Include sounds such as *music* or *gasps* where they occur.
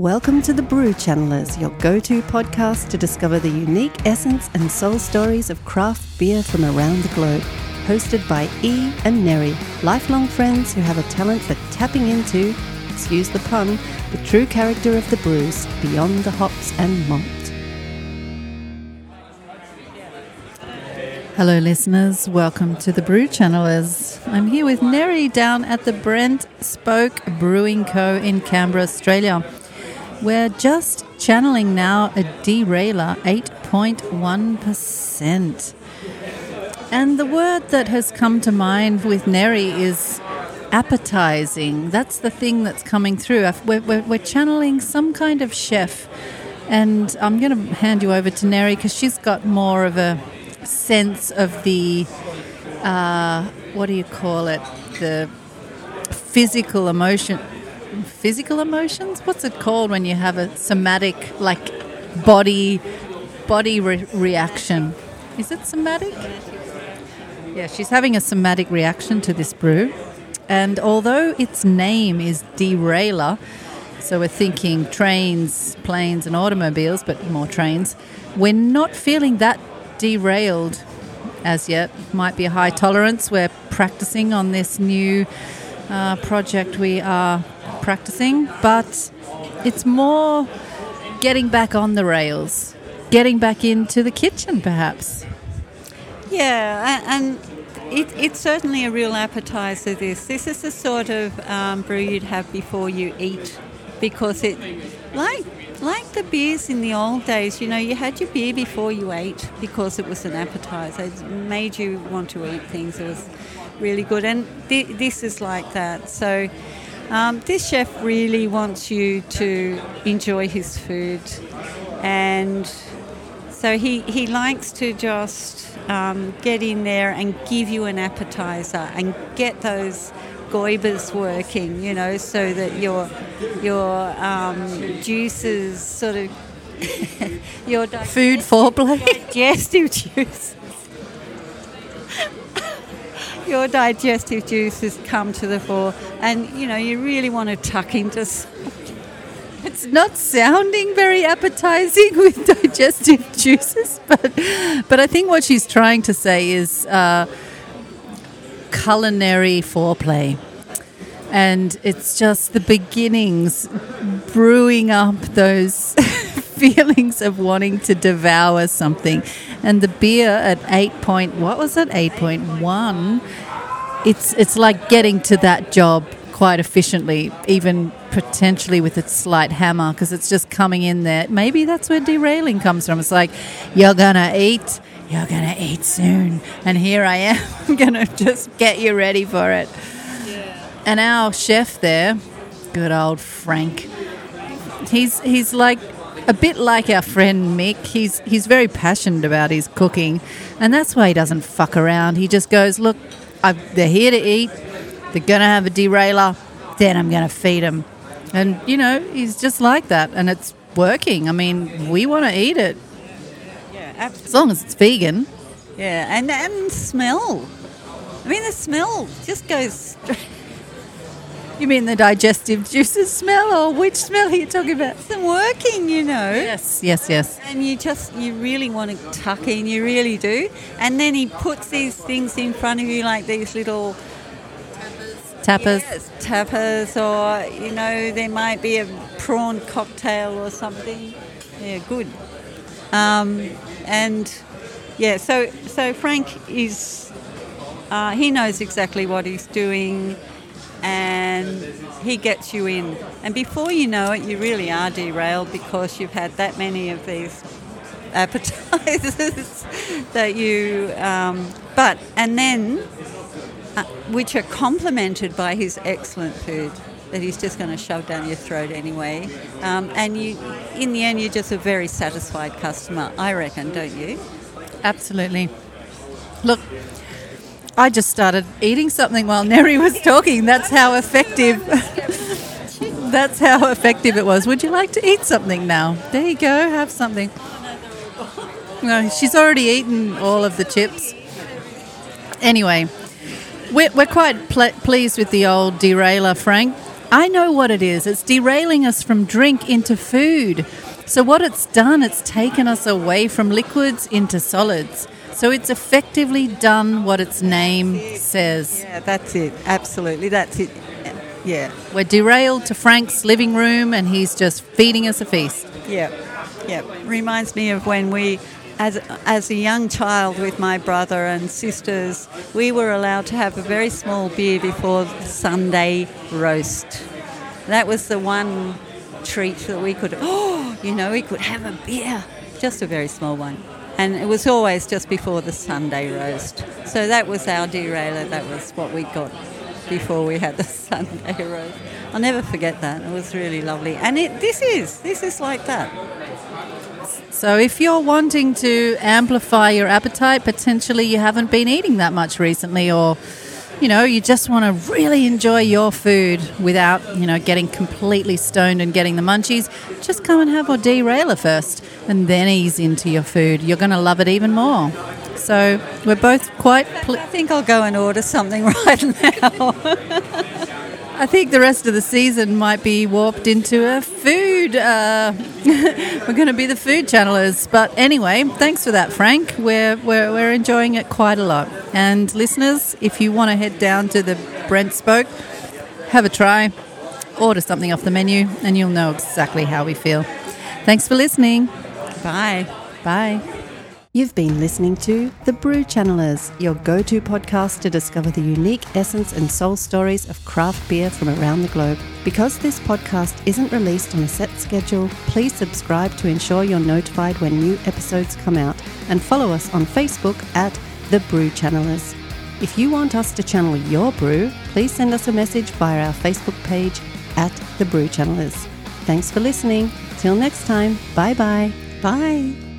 Welcome to the Brew Channelers, your go to podcast to discover the unique essence and soul stories of craft beer from around the globe. Hosted by E and Neri, lifelong friends who have a talent for tapping into, excuse the pun, the true character of the brews beyond the hops and malt. Hello, listeners. Welcome to the Brew Channelers. I'm here with Neri down at the Brent Spoke Brewing Co. in Canberra, Australia. We're just channeling now a derailleur 8.1%. And the word that has come to mind with Neri is appetizing. That's the thing that's coming through. We're, we're, we're channeling some kind of chef. And I'm going to hand you over to Neri because she's got more of a sense of the, uh, what do you call it? The physical emotion physical emotions. What's it called when you have a somatic, like body body re- reaction? Is it somatic? Yeah, she's having a somatic reaction to this brew, and although its name is derailleur, so we're thinking trains, planes, and automobiles, but more trains. We're not feeling that derailed as yet. Might be a high tolerance. We're practicing on this new uh, project we are practicing, but it's more getting back on the rails, getting back into the kitchen, perhaps. Yeah, and it, it's certainly a real appetizer. This this is the sort of um, brew you'd have before you eat, because it like like the beers in the old days. You know, you had your beer before you ate because it was an appetizer. It made you want to eat things. It was really good, and th- this is like that. So. Um, this chef really wants you to enjoy his food, and so he, he likes to just um, get in there and give you an appetizer and get those goibers working, you know, so that your your um, juices sort of *laughs* your food foreplay, digestive juice your digestive juices come to the fore, and you know you really want to tuck into. It's not sounding very appetizing *laughs* with digestive juices, but but I think what she's trying to say is uh, culinary foreplay, and it's just the beginnings, brewing up those feelings of wanting to devour something. And the beer at 8 point, what was it? 8.1. It's, it's like getting to that job quite efficiently, even potentially with its slight hammer, because it's just coming in there. Maybe that's where derailing comes from. It's like, you're going to eat, you're going to eat soon. And here I am, *laughs* I'm going to just get you ready for it. Yeah. And our chef there, good old Frank, he's, he's like a bit like our friend Mick, he's he's very passionate about his cooking, and that's why he doesn't fuck around. He just goes, "Look, i they're here to eat. They're gonna have a derailleur. Then I'm gonna feed them." And you know, he's just like that, and it's working. I mean, we want to eat it. Yeah, absolutely. As long as it's vegan. Yeah, and and smell. I mean, the smell just goes straight you mean the digestive juices smell, or which smell are you talking about? It's working, you know. Yes, yes, yes. And you just, you really want to tuck in, you really do. And then he puts these things in front of you, like these little tapas. Yes, tapas, or you know, there might be a prawn cocktail or something. Yeah, good. Um, and yeah, so so Frank is, uh, he knows exactly what he's doing and he gets you in. And before you know it, you really are derailed because you've had that many of these appetizers *laughs* that you. Um, but and then, uh, which are complemented by his excellent food that he's just going to shove down your throat anyway. Um, and you, in the end, you're just a very satisfied customer, I reckon, don't you? Absolutely. Look, I just started eating something while Neri was talking. That's how effective. *laughs* that's how effective it was. Would you like to eat something now? There you go. Have something. No, she's already eaten all of the chips. Anyway, we're, we're quite pl- pleased with the old derailleur, Frank. I know what it is. It's derailing us from drink into food. So, what it's done, it's taken us away from liquids into solids. So, it's effectively done what its name says. Yeah, that's it. Absolutely, that's it. Yeah, We're derailed to Frank's living room and he's just feeding us a feast. yeah, yeah. Reminds me of when we, as as a young child with my brother and sisters, we were allowed to have a very small beer before the Sunday roast. That was the one treat that we could. Oh, *gasps* you know, we could have a beer, just a very small one. And it was always just before the Sunday roast. So that was our derailleur. That was what we got before we had the *laughs* Sunday roast. I'll never forget that. It was really lovely. And it, this is, this is like that. So, if you're wanting to amplify your appetite, potentially you haven't been eating that much recently, or you know, you just want to really enjoy your food without, you know, getting completely stoned and getting the munchies, just come and have a derailleur first and then ease into your food. You're going to love it even more. So, we're both quite. Pl- I think I'll go and order something *laughs* right now. *laughs* I think the rest of the season might be warped into a food. Uh, *laughs* we're going to be the food channelers. But anyway, thanks for that, Frank. We're, we're, we're enjoying it quite a lot. And listeners, if you want to head down to the BentSpoke, have a try, order something off the menu, and you'll know exactly how we feel. Thanks for listening. Bye. Bye. You've been listening to The Brew Channelers, your go to podcast to discover the unique essence and soul stories of craft beer from around the globe. Because this podcast isn't released on a set schedule, please subscribe to ensure you're notified when new episodes come out and follow us on Facebook at The Brew Channelers. If you want us to channel your brew, please send us a message via our Facebook page at The Brew Channelers. Thanks for listening. Till next time, bye bye. Bye.